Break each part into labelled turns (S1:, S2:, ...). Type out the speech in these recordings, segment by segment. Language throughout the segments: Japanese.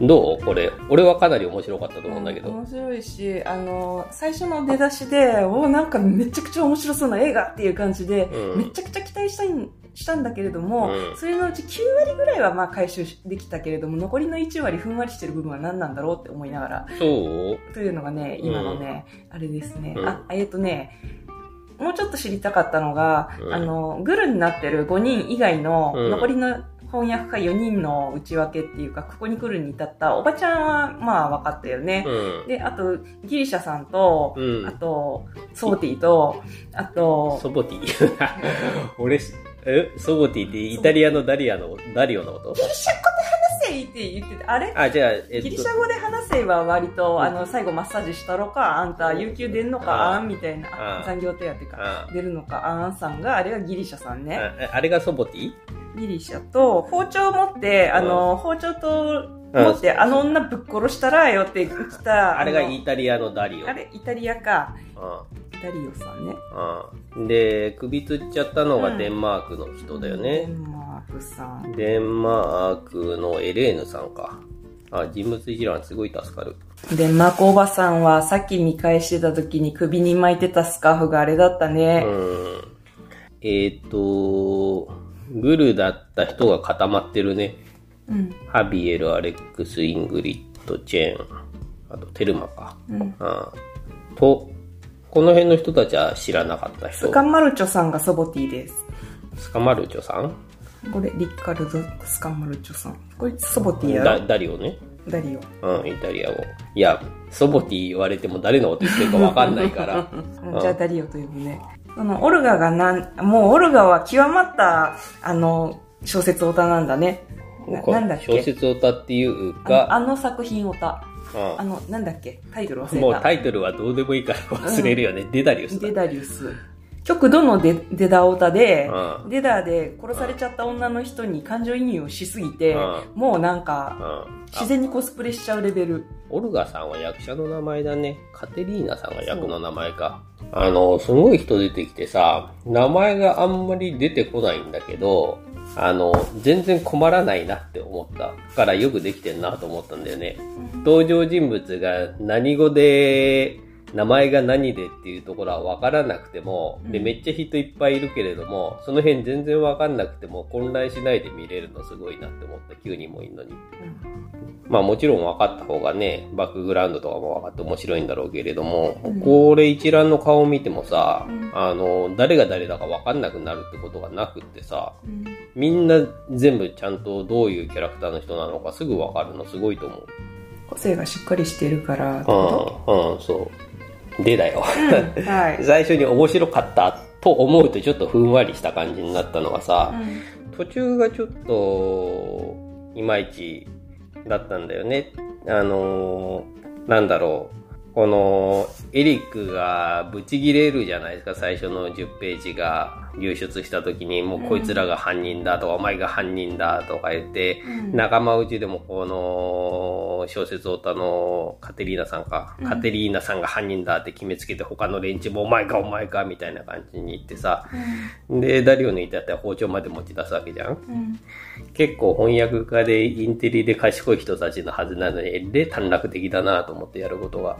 S1: どう？これ。俺はかなり面白かったと思うんだけど。
S2: 面白いし、あの、最初の出だしで、おなんかめちゃくちゃ面白そうな映画っていう感じで、
S1: うん。
S2: めちゃくちゃ期待したいんしたんだけれども、
S1: うん。
S2: それのうち9割ぐらいはまあ回収できたけれども、残りの1割ふんわりしてる部分は何なんだろうって思いながら、
S1: そう？
S2: というのがね、今のね、あれですね。
S1: うん。
S2: あ、えっ、とね、もうちょっと知りたかったのが、
S1: うん。
S2: あの、グルになってる5人以外の
S1: うん。
S2: 残りの翻訳家4人の内訳っていうか、ここに来るに至った、おばちゃんはまあ分かったよね。
S1: うん。
S2: で、あと、ギリシャさんと、
S1: うん
S2: あと、ソーティと、あと、
S1: ソボティ。俺し、え？ソボティってイタリアのダリアの、ダリオのこと？
S2: ギリシャ語で話せいって言ってて、あれ？
S1: あ、じゃあ、えっと。
S2: ギリシャ語で話せば割と、あの、最後マッサージしたろか、あんた、有給出んのか、
S1: あ
S2: あんみたいな、残業手当か、
S1: あ
S2: 出るのか、あんさんが、あれがギリシャさんね。
S1: ああれがソボティ
S2: ギリシャと、包丁持って、あの、包丁と、持って、あの女ぶっ殺したらよって来た、
S1: あれが
S2: の
S1: イタリアのダリオ。
S2: あれ、イタリアか、
S1: う
S2: イタリオさんね。
S1: で、首つっちゃったのがデンマークの人だよ
S2: デ
S1: ね。
S2: ンマークさん。
S1: デンマークのエレーヌさんか。あ、人物一覧すごい助かる。
S2: デンマークおばさんは、さっき見返してた時に首に巻いてたスカーフがあれだった
S1: う
S2: ね。
S1: ん。えっ、と、グルだった人が固まってるね。
S2: うん。
S1: ハビエル、アレックス、イングリッド、ジェーン、あとテルマか。
S2: うん。
S1: うん。と、この辺の人たちは知らなかった人。
S2: スカマルチョさんがソボティです。
S1: スカマルチョさん？
S2: これ、リカルド・スカマルチョさん。こいつソボティや
S1: ダ
S2: ろ？
S1: ダリオね？
S2: ダリオ。
S1: うん、イタリア語。いや、ソボティ言われても誰のこと言ってるかわかんないから。
S2: じゃあダリオと呼ぶね。その、オルガがなん、もうオルガは極まった、あの、小説オタなんだね。な
S1: こ
S2: なんだっけ？
S1: 小説を歌っていうか、
S2: あの作品オタ。
S1: うん
S2: あの、なんだっけ？タイトル忘れた。
S1: もうタイトルはどうでもいいから忘れるよね。デダリウスだ。
S2: デダリウス。極度のデデダオタで、
S1: うん
S2: デダで殺されちゃった女の人に感情移入をしすぎて、
S1: うん
S2: もうなんか、
S1: うん
S2: 自然にコスプレしちゃうレベル。
S1: オルガさんは役者の名前だね。カテリーナさんが役の名前か。あの、すごい人出てきてさ、名前があんまり出てこないんだけど、あの、全然困らないなって思ったからよくできてんなと思ったんだよね。登場人物が何語で、名前が何でっていうところは分からなくても、で、
S2: うん
S1: めっちゃ人いっぱいいるけれども、その辺全然分かんなくても混乱しないで見れるのすごいなって思った。9人もいるのに。まあもちろん分かった方がね、バックグラウンドとかも分かって面白いんだろうけれども、
S2: うん
S1: これ一覧の顔を見てもさ、
S2: うん
S1: あの、誰が誰だか分かんなくなるってことがなくってさ、
S2: うん
S1: みんな全部ちゃんとどういうキャラクターの人なのかすぐ分かるのすごいと思う。
S2: 個性がしっかりしてるから、
S1: うん、うん、そう。でだよ。
S2: うんはい。
S1: 最初に面白かったと思うとちょっとふんわりした感じになったのがさ、
S2: うん
S1: 途中がちょっと、いまいちだったんだよね。あのーなんだろう。この、エリックがブチギレるじゃないですか、最初の10ページが流出した時に、もうこいつらが犯人だとか、お前が犯人だとか言って、
S2: うん。
S1: 仲間内でもこの小説オタのカテリーナさんか、
S2: うん。
S1: カテリーナさんが犯人だって決めつけて他の連中もお前かお前かみたいな感じに言ってさ、で、ダリオのいたって包丁まで持ち出すわけじゃん。結構翻訳家でインテリで賢い人たちのはずなのに、で短絡的だなと思ってやることが。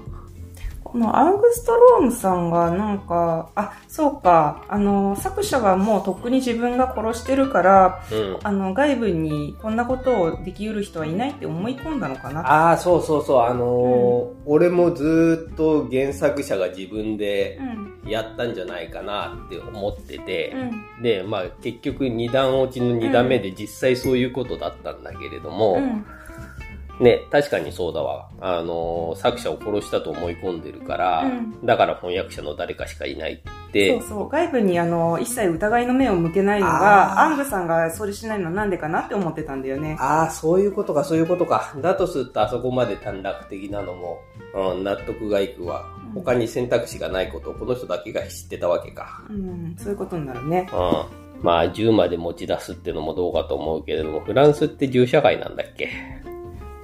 S2: このアウグストロームさんがなんか、あ、そうか、あの、作者はもうとっくに自分が殺してるから、
S1: うん。
S2: あの、外部にこんなことをできうる人はいないって思い込んだのかな。
S1: ああ、そうそうそう、あのー俺もずーっと原作者が自分で
S2: うん。
S1: やったんじゃないかなって思ってて、
S2: うん。
S1: で、まあ結局二段落ちの二段目で実際そういうことだったんだけれども、
S2: うん。
S1: ね、確かにそうだわ。あのー作者を殺したと思い込んでるから、
S2: うん
S1: だから翻訳者の誰かしかいないって、
S2: そうそう。外部にあの、一切疑いの目を向けないの
S1: あ
S2: が、
S1: ー
S2: アングさんがそれしないのはなんでかなって思ってたんだよね。
S1: ああ、そういうことか、そういうことか。だとすると、あそこまで短絡的なのも、うん、納得がいくわ。他に選択肢がないことをこの人だけが知ってたわけか。
S2: うん。そういうことになるね。
S1: うん。まあ、銃まで持ち出すってのもどうかと思うけれども、フランスって銃社会なんだっけ？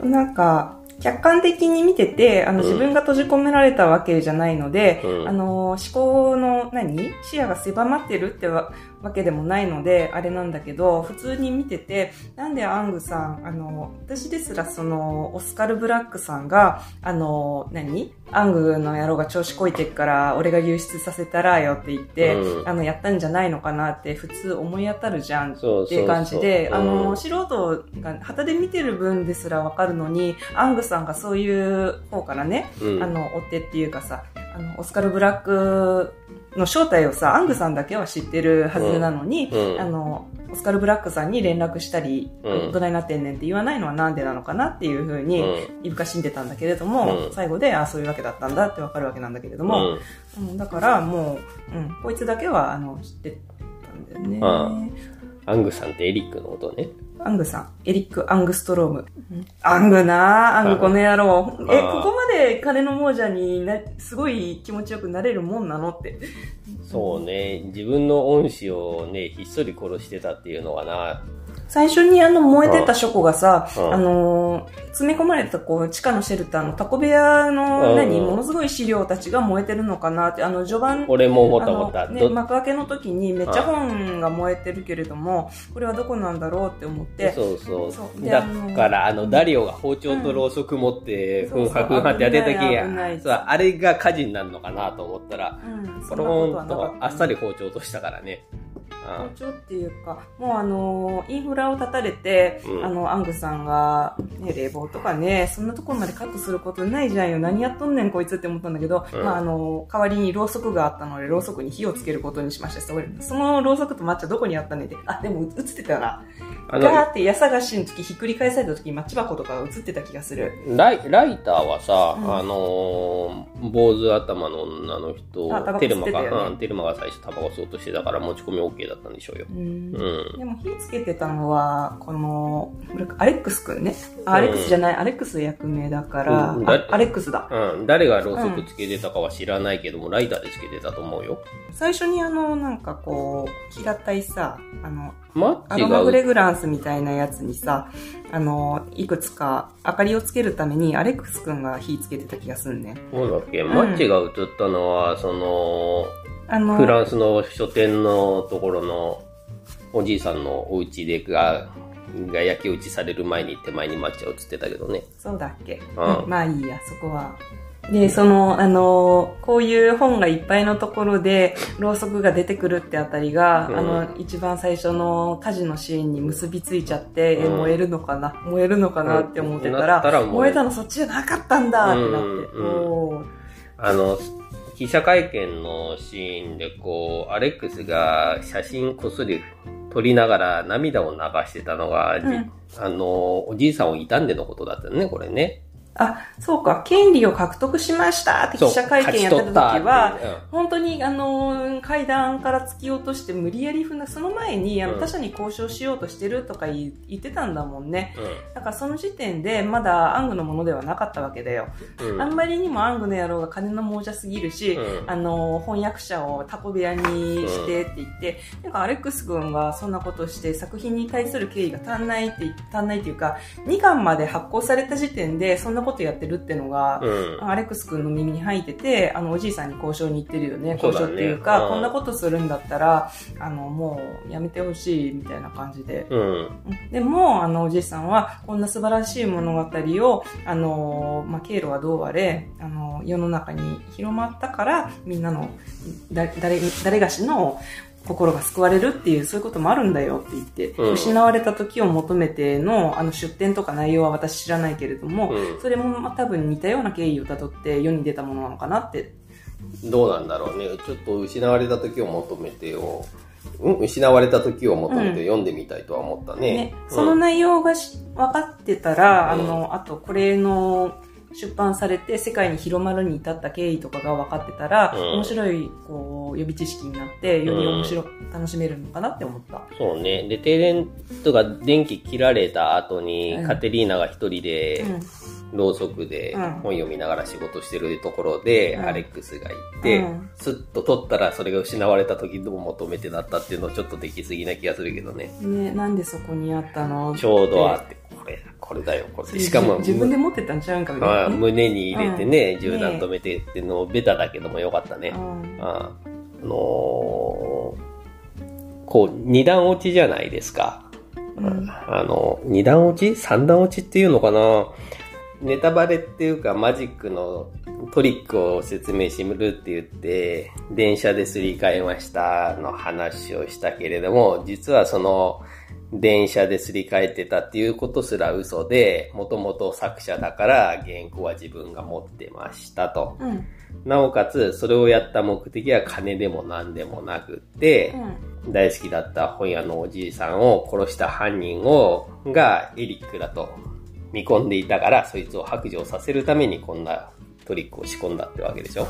S2: なんか、客観的に見てて、あの、
S1: うん。
S2: 自分が閉じ込められたわけじゃないので、
S1: うん。
S2: あの、思考の何？視野が狭まってるってわわけでもないので、あれなんだけど、普通に見てて、なんでアングさん、あの、私ですらその、オスカル・ブラックさんが、あの、何？アングの野郎が調子こいてっから、俺が流出させたらよって言って、うん、あの、やったんじゃないのかなって普通思い当たるじゃんっていう感じで、あの、素人が旗で見てる分ですらわかるのに、アングさんがそういう方からね、うん、あの、追ってっていうかさ、あの、オスカル・ブラックの正体をさ、アングさんだけは知ってるはずなのに、うん、あの、オスカル・ブラックさんに連絡したり、うん、どないなってんねんって言わないのはなんでなのかなっていうふうに、いぶかしんでたんだけれども、うん、最後で、あそういうわけだったんだってわかるわけなんだけれども、うん、だからもう、うん、こいつだけは、あの、知ってたんだよね。
S1: アングさんってエリックのことね。
S2: アングさん。エリック・アングストローム。アングなアングこの野郎。え、ここまで金の亡者にな、すごい気持ちよくなれるもんなのって。
S1: そうね。自分の恩師をね、ひっそり殺してたっていうのはな、
S2: 最初にあの燃えてた書庫がさ、あのー、詰め込まれたこう地下のシェルターのタコ部屋の何、ものすごい資料たちが燃えてるのかなって、あの序盤、
S1: 俺も思った思った。
S2: ね、幕開けの時にめっちゃ本が燃えてるけれども、これはどこなんだろうって思って。
S1: そうそう。そうだからあの、ダリオが包丁とろうそく持って、ふんはふんはってやってた時や、そうあれが火事になるのかなと思ったら、ポローンとあっさり包丁としたからね。
S2: 包丁っていうか、もうあの、インフラを立たれて、うん、あの、アングさんが、ね、冷房とかね、そんなところまでカットすることないじゃんよ。何やっとんねんこいつって思ったんだけど、うん、まああの、代わりにろうそくがあったので、ろうそくに火をつけることにしました。そのろうそくと抹茶どこにあったねって、あ、でも映ってたな。ガーって矢探しの時ひっくり返された時にマッチ箱とか映ってた気がする。
S1: ライライターはさ、うん、あのー、坊主頭の女の人、テルマが、うん、テルマが最初タバコ吸おうとしてたから持ち込み OK だったんでしょうよ。うん。
S2: でも火つけてたのは、この、アレックスくんね。アレックスじゃない、アレックス役名だから、アレックスだ。
S1: うん。誰がろうそくつけてたかは知らないけども、ライターでつけてたと思うよ。
S2: 最初にあの、なんかこう、平たいさ、あの、アロマフレグランスみたいなやつにさ、あの、いくつか明かりをつけるためにアレックス君が火つけてた気がするね。
S1: そうだっけ、うん、マッチが映ったのは、その、あの、フランスの書店のところのおじいさんのお家でが、が焼き討ちされる前に手前にマッチが映ってたけどね。
S2: そうだっけ、うん、まあいいや、そこは。で、その、あの、こういう本がいっぱいのところで、ろうそくが出てくるってあたりが、うん、あの、一番最初の火事のシーンに結びついちゃって、うん、え、燃えるのかな？燃えるのかな？って思ってたら、うん、燃えたのそっちじゃなかったんだってなって、お
S1: あの、記者会見のシーンで、こう、アレックスが写真こっそり撮りながら涙を流してたのが、あの、おじいさんを傷んでのことだったね、これね。
S2: あ、そうか、権利を獲得しましたって記者会見やってた時は、うん、本当にあの、階段から突き落として無理やり踏んだ、その前にあの、他者に交渉しようとしてるとか言ってたんだもんね。うん、だからその時点でまだアングのものではなかったわけだよ。うん、あんまりにもアングの野郎が金の亡者すぎるし、あの、翻訳者をタコ部屋にしてって言って、なんかアレックス君がそんなことして作品に対する敬意が足んないって、足んないっていうか、2巻まで発行された時点でそんなことやってるってのが、うん、アレックス君の耳に入ってて、あの、おじいさんに交渉に行ってるよね。交渉っていうか、うね、こんなことするんだったら、あの、もうやめてほしいみたいな感じで。うん、でも、あの、おじいさんは、こんな素晴らしい物語を、あの、まあ、経路はどうあれ、あの、世の中に広まったから、みんなの、だ、誰、誰がしの、心が救われるっていう、そういうこともあるんだよって言って、うん、失われた時を求めての、あの出典とか内容は私知らないけれども、うん、それもまあ多分似たような経緯をたどって世に出たものなのかなって。
S1: どうなんだろうね。ちょっと失われた時を求めてを、うん、失われた時を求めて読んでみたいとは思ったね。ね。
S2: その内容がし分かってたら、あの、あとこれの、出版されて世界に広まるに至った経緯とかが分かってたら、うん、面白いこう予備知識になってより面白、うん、楽しめるのかなって思った。
S1: そうね。で停電とか電気切られた後に、うん、カテリーナが一人で、ろうそくで本読みながら仕事してるところで、アレックスがいて、スッと取ったらそれが失われた時どう求めてだったっていうのちょっとできすぎな気がするけどね。
S2: ね、なんでそこにあったの？
S1: ちょうどあって、これ、これだよ、これ。
S2: しかも、自分で持ってたんちゃうんかみたいな、
S1: 胸に入れてね、銃弾止めてってのベタだけどもよかったね。あのー、ここう、二段落ちじゃないですか。うん、あの、二段落ち？三段落ちっていうのかな？ネタバレっていうかマジックのトリックを説明しるって言って、電車ですり替えましたの話をしたけれども、実はその、電車ですり替えてたっていうことすら嘘で、もともと作者だから原稿は自分が持ってましたと。うん、なおかつ、それをやった目的は金でも何でもなくって、うん、大好きだった本屋のおじいさんを殺した犯人を、がエリックだと見込んでいたから、そいつを白状させるためにこんなトリックを仕込んだってわけでしょ。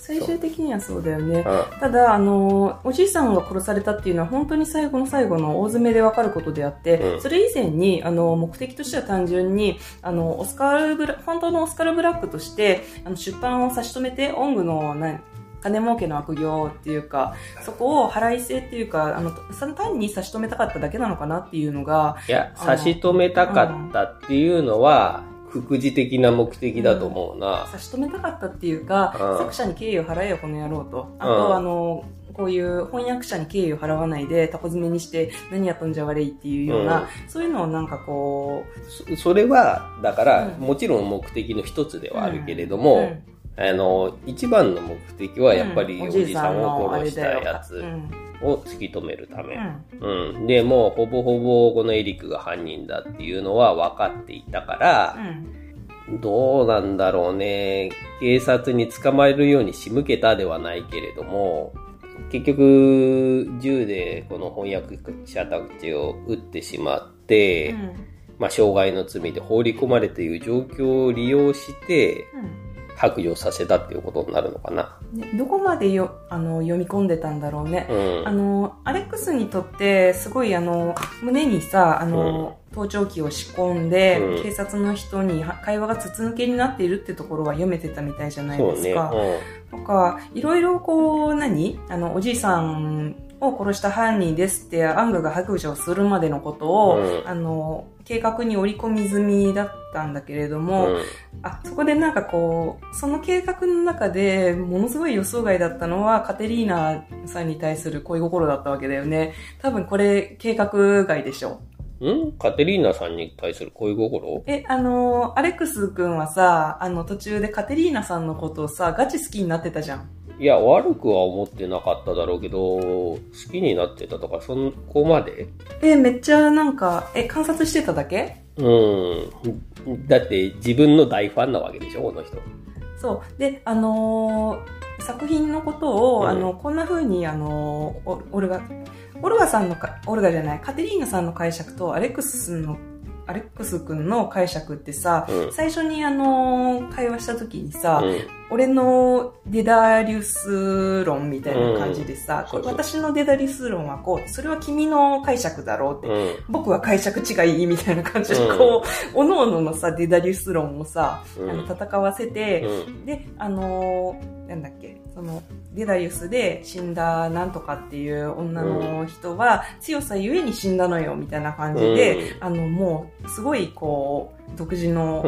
S2: 最終的にはそうだよね。ただ、あの、おじいさんが殺されたっていうのは本当に最後の最後の大詰めでわかることであって、うん、それ以前に、あの、目的としては単純に、あの、オスカルブラ、本当のオスカルブラックとして、あの、出版を差し止めて、オングの、な金儲けの悪行っていうか、そこを払いせっていうか、あの、単に差し止めたかっただけなのかなっていうのが。
S1: いや、差し止めたかったっていうのは、うん副次的な目的だと思うな、
S2: うん、差し止めたかったっていうか、うん、作者に敬意を払えよこの野郎と。あと、うん、あのこういう翻訳者に敬意を払わないでタコ詰めにして何やっとんじゃ悪いっていうような、そういうのをなんかこ
S1: うそれはだから、もちろん目的の一つではあるけれども、あの一番の目的はやっぱりおじさんを殺したやつ、を突き止めるため。うん。うん、で、もうほぼほぼこのエリックが犯人だっていうのは分かっていたから、うん、どうなんだろうね。警察に捕まえるように仕向けたではないけれども、結局、銃でこの翻訳者たちを撃ってしまって、うん、まあ、傷害の罪で放り込まれている状況を利用して、うん白状させたっていうことになるのかな。
S2: ね、どこまでよあの読み込んでたんだろうね。うん、あの、アレックスにとってすごいあの、胸にさ、あの、うん、盗聴器を仕込んで、うん、警察の人に会話が筒抜けになっているってところは読めてたみたいじゃないですか。ね、とか、いろいろこう、何？あの、おじいさんを殺した犯人ですってアングが白状するまでのことを、うん、あの、計画に織り込み済みだったんだけれども、うん、あ、そこでなんかこう、その計画の中でものすごい予想外だったのはカテリーナさんに対する恋心だったわけだよね。多分これ計画外でしょ。
S1: ん？カテリーナさんに対する恋心？
S2: え、あの、アレックス君はさ、あの途中でカテリーナさんのことをさ、ガチ好きになってたじゃん。
S1: いや、悪くは思ってなかっただろうけど、好きになってたとか、そこまで？
S2: え、めっちゃなんか、え、観察してただけ？
S1: うん。だって自分の大ファンなわけでしょ、この人。
S2: そう。で、あのー、作品のことを、うん、あの、こんな風に、あのー、オルガ、オルガさんのか、オルガじゃない、カテリーナさんの解釈とアレックスのアレックス君の解釈ってさ、うん、最初にあの、会話した時にさ、うん、俺のデダリウス論みたいな感じでさ、うん、私のデダリウス論はこう、それは君の解釈だろうって、僕は解釈違いみたいな感じで、こう、おのおののさ、デダリウス論をさ、あの戦わせて、で、あのー、なんだっけ、その、デダリウスで死んだなんとかっていう女の人は強さゆえに死んだのよみたいな感じで、うん、あのもうすごいこう独自の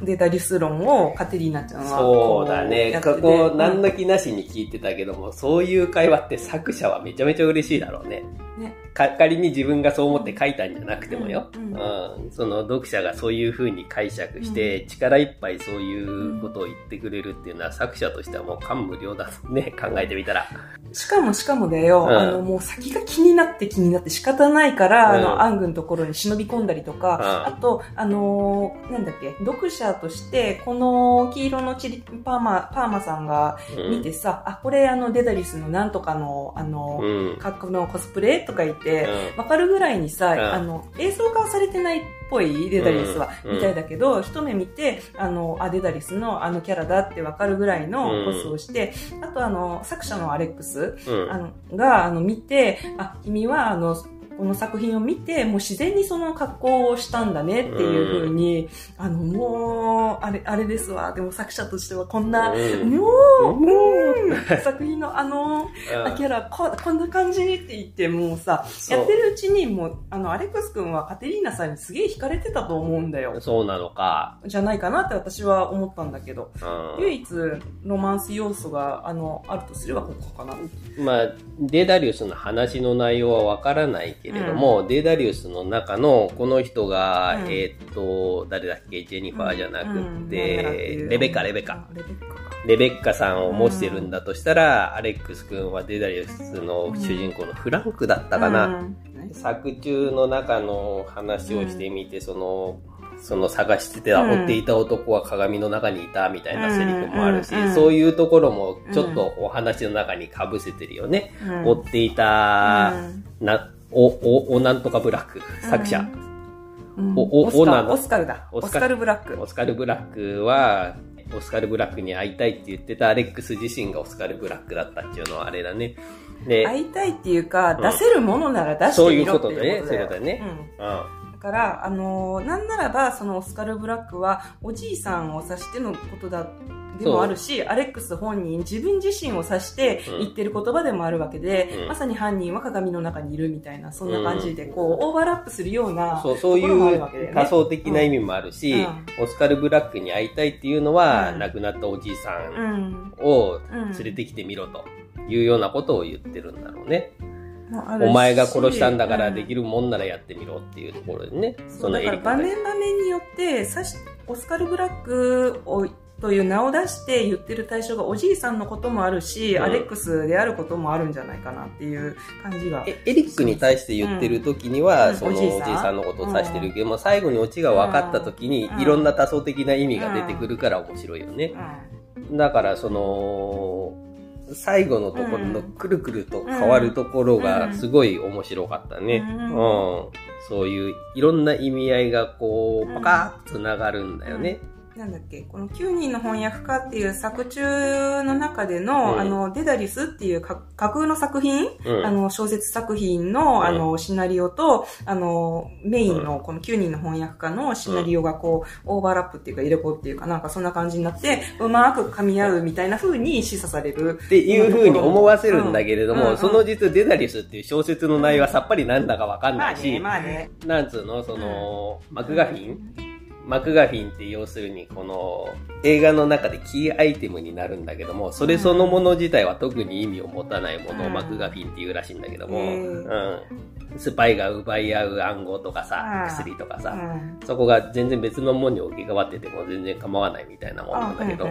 S2: データリス論をカテリーナちゃんは
S1: そうだね。ここ、何の気なしに聞いてたけども、そういう会話って作者はめちゃめちゃ嬉しいだろうね。ね。仮に自分がそう思って書いたんじゃなくてもよ。うん。うん、その読者がそういう風に解釈して、力いっぱいそういうことを言ってくれるっていうのは、作者としてはもう感無量だね。考えてみたら。
S2: しかもしかもだよ、うん、あの、もう先が気になって気になって仕方ないから、あの、アングのところに忍び込んだりとか、あと、あのなんだっけ、読者として、この黄色のチリ、パーマ、パーマさんが見てさ、うん、あ、これあの、デダリスのなんとかの、あの、うん、格好のコスプレ？とか言って、わ、かるぐらいにさ、あの、映像化はされてないっぽい、デダリスは、みたいだけど、一目見て、あの、あ、デダリスのあのキャラだってわかるぐらいのコスをして、あとあの、作者のアレックス、あのが、あの、見て、あ、君はあの、この作品を見て、もう自然にその格好をしたんだねっていうふうに、あの、もう、あれ、あれですわ。でも作者としてはこんな、もう、うん、作品のあの、キャラこ、こんな感じって言って、もうさ、やってるうちにもう、あの、アレックス君はカテリーナさんにすげえ惹かれてたと思うんだよ。
S1: そうなのか。
S2: じゃないかなって私は思ったんだけど、唯一ロマンス要素が、あの、あるとすればここかな。
S1: まあ、デーダリウスの話の内容はわからないけれども、うん、デーダリウスの中のこの人が、うん、えっ、と、誰だっけ、ジェニファーじゃなくて、うん、レベッカ、レベッカ。レベッカさんを模してるんだとしたら、アレックス君はデーダリウスの主人公のフランクだったかな。作中の中の話をしてみて、その、その探してて、追っていた男は鏡の中にいたみたいなセリフもあるし、そういうところもちょっとお話の中に被せてるよね。追っていた、な、お、お、おなんとかブラック、作者。
S2: お、お、おなの？オスカルだ。オスカルブラック。
S1: オスカルブラックは、オスカルブラックに会いたいって言ってたアレックス自身がオスカルブラックだったっていうのはあれだね。
S2: で、会いたいっていうか、出せるものなら出してみろっていうことだ
S1: ね。そういうことだね。
S2: うん。だから、あのー、なんならば、そのオスカル・ブラックは、おじいさんを指してのことだ、でもあるし、アレックス本人、自分自身を指して言ってる言葉でもあるわけで、うん、まさに犯人は鏡の中にいるみたいな、そんな感じで、こう、オーバーラップするような、
S1: そう、そういう仮想的な意味もあるし、うん。オスカル・ブラックに会いたいっていうのは、亡くなったおじいさんを連れてきてみろというようなことを言ってるんだろうね。お前が殺したんだからできるもんならやってみろっていうところでね。
S2: そのだから場面場面によって、さし、オスカル・ブラックをという名を出して言ってる対象がおじいさんのこともあるし、うん、アレックスであることもあるんじゃないかなっていう感じが。
S1: エリックに対して言ってる時には、うん、そのおじいさん。のことを指してるけど、うん、最後にオチが分かった時に、いろんな多層的な意味が出てくるから面白いよね。だからその、最後のところのくるくると変わるところがすごい面白かったね。うん。そういういろんな意味合いがこう、パカッと繋がるんだよね。
S2: なんだっけ、この9人の翻訳家っていう作中の中での、うん、あの、デダリスっていう架空の作品、うん、あの、小説作品の、あの、シナリオと、あの、メインのこの9人の翻訳家のシナリオがこう、オーバーラップっていうか入れ子っていうかなんかそんな感じになって、うまく噛み合うみたいな風に示唆される。
S1: っていう風に思わせるんだけれども、その実デダリスっていう小説の内容はさっぱりなんだかわかんないし、
S2: まあね、
S1: まあね。なんつうの、その、マクガフィンマクガフィンって要するにこの映画の中でキーアイテムになるんだけども、それそのもの自体は特に意味を持たないものをマクガフィンっていうらしいんだけども、うん、スパイが奪い合う暗号とかさ、薬とかさ、そこが全然別のものに置き換わってても全然構わないみたいなものなんだけど、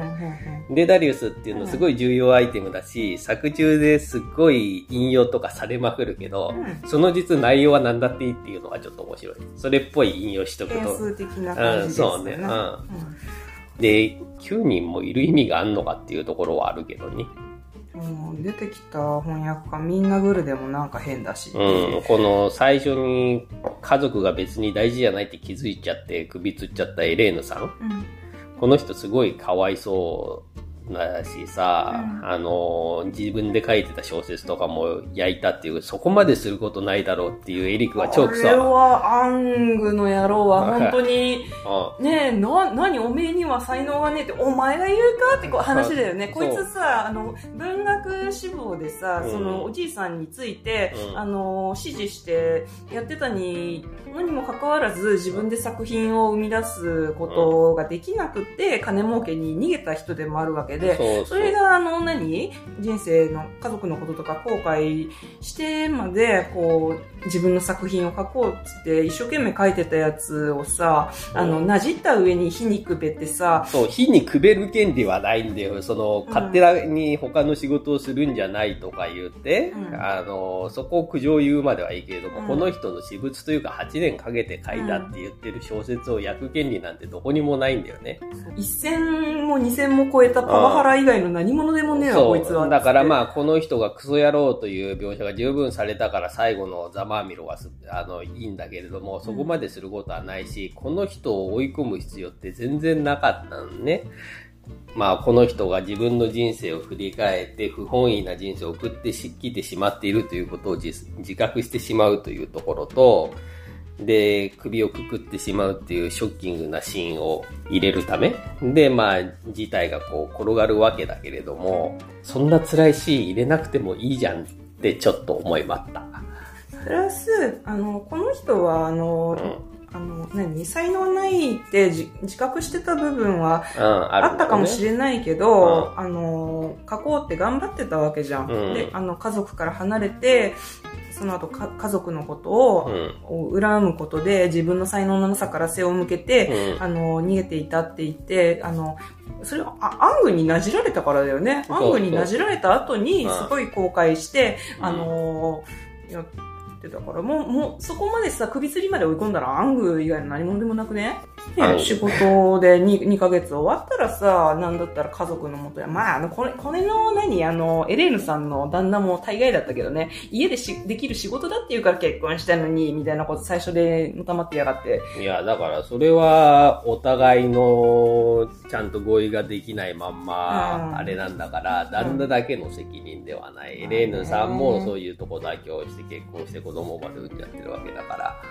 S1: デダリウスっていうのすごい重要アイテムだし、作中ですっごい引用とかされまくるけど、その実内容は何だっていいっていうのがちょっと面白い。それっぽい引用しとくと。
S2: 数的な感じですね。うん、そうね。うん。
S1: で、9人もいる意味があんのかっていうところはあるけどね。
S2: うん、出てきた翻訳家みんなグルでもなんか変だし。
S1: うん、この最初に家族が別に大事じゃないって気づいちゃって首つっちゃったエレーヌさん。うん、この人すごいかわいそうだしさ、うん、あの、自分で書いてた小説とかも焼いたっていう、そこまですることないだろうっていうエリックは超ク
S2: れは、アングの野郎は 本当に、ねえ、な、なにおめえには才能がねえって、お前が言うかってこう話だよね。こいつさ、あの、文学志望でさ、そのおじいさんについて、うん、あの、指示してやってたに、何もかかわらず自分で作品を生み出すことができなくて、金儲けに逃げた人でもあるわけで、それがあの何人生の家族のこととか後悔してまで、こう、自分の作品を書こうっつって一生懸命書いてたやつをさ、あの、なじった上に火にくべてさ、
S1: そう、火にくべる権利はないんだよ。その、勝手に他の仕事をするんじゃないとか言って、うん、あの、そこを苦情言うまではいいけれども、うん、この人の私物というか8年かけて書いたって言ってる小説を焼く権利なんてどこにもないんだよね。
S2: 一戦も二戦も超えたパワハラ以外の何者でもねえわ、こいつは。
S1: だからまあ、この人がクソ野郎という描写が十分されたから最後のざまあみろはあのいいんだけれども、そこまですることはないし、この人を追い込む必要って全然なかったのね。まあこの人が自分の人生を振り返って不本意な人生を送ってきてしまっているということを自覚してしまうというところと、で、首をくくってしまうっていうショッキングなシーンを入れるため。で、まあ、事態がこう転がるわけだけれども、そんな辛いシーン入れなくてもいいじゃんってちょっと思いました。
S2: プラス、あの、この人は、あの、うん。あの、何？才能ないって自覚してた部分はあったかもしれないけど、うん。あの、書こうって頑張ってたわけじゃん。うん、で、あの、家族から離れて、その後家族のことを、恨むことで自分の才能のなさから背を向けて、うん、あの、逃げていたって言って、あの、それは、あ、アングになじられたからだよね。アングになじられた後に、すごい後悔して、あの、ってたから、もう、もう、そこまでさ、首吊りまで追い込んだら、アング以外の何者でもなくね？ね、仕事で 2, 2ヶ月終わったらさ、なんだったら家族のもとや、まあ、あの、これ、これの何、あの、エレーヌさんの旦那も大概だったけどね、家でしできる仕事だって言うから結婚したのに、みたいなこと最初でのたまってやがって。
S1: いや、だからそれは、お互いの、ちゃんと合意ができないまんま、あれなんだから、旦那だけの責任ではない。エレーヌさんもそういうとこ妥協して結婚して子供まで産んじゃってるわけだから。